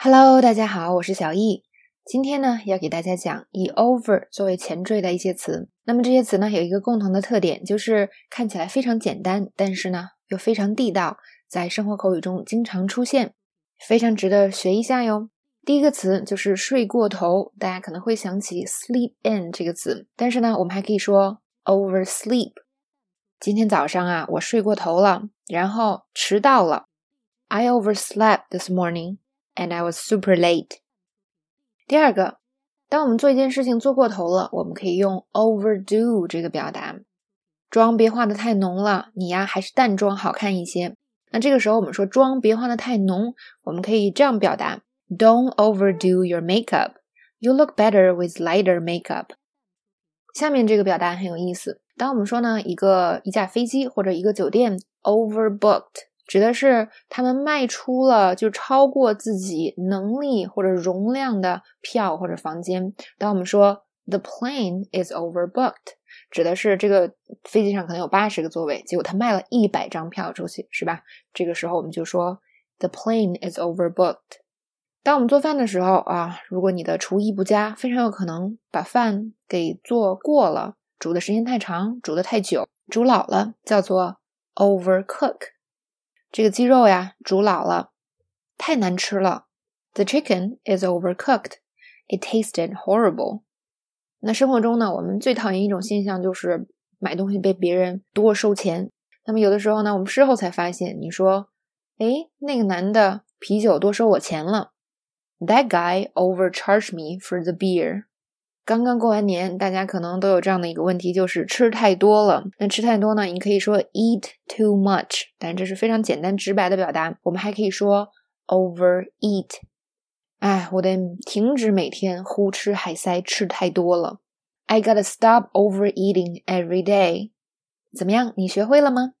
Hello，大家好，我是小易。今天呢，要给大家讲以 over 作为前缀的一些词。那么这些词呢，有一个共同的特点，就是看起来非常简单，但是呢又非常地道，在生活口语中经常出现，非常值得学一下哟。第一个词就是睡过头，大家可能会想起 sleep in 这个词，但是呢，我们还可以说 oversleep。今天早上啊，我睡过头了，然后迟到了。I overslept this morning and I was super late。第二个，当我们做一件事情做过头了，我们可以用 overdo 这个表达，妆别化的太浓了，你呀还是淡妆好看一些。那这个时候我们说妆别化的太浓，我们可以这样表达：Don't overdo your makeup. You look better with lighter makeup. 下面这个表达很有意思。当我们说呢，一个一架飞机或者一个酒店 overbooked，指的是他们卖出了就超过自己能力或者容量的票或者房间。当我们说 the plane is overbooked，指的是这个飞机上可能有八十个座位，结果他卖了一百张票出去，是吧？这个时候我们就说 the plane is overbooked。当我们做饭的时候啊，如果你的厨艺不佳，非常有可能把饭给做过了。煮的时间太长，煮的太久，煮老了，叫做 overcook。这个鸡肉呀，煮老了，太难吃了。The chicken is overcooked. It tasted horrible. 那生活中呢，我们最讨厌一种现象就是买东西被别人多收钱。那么有的时候呢，我们事后才发现，你说，哎，那个男的啤酒多收我钱了。That guy overcharged me for the beer. 刚刚过完年，大家可能都有这样的一个问题，就是吃太多了。那吃太多呢？你可以说 eat too much，但这是非常简单直白的表达。我们还可以说 overeat。哎，我得停止每天胡吃海塞，吃太多了。I gotta stop overeating every day。怎么样？你学会了吗？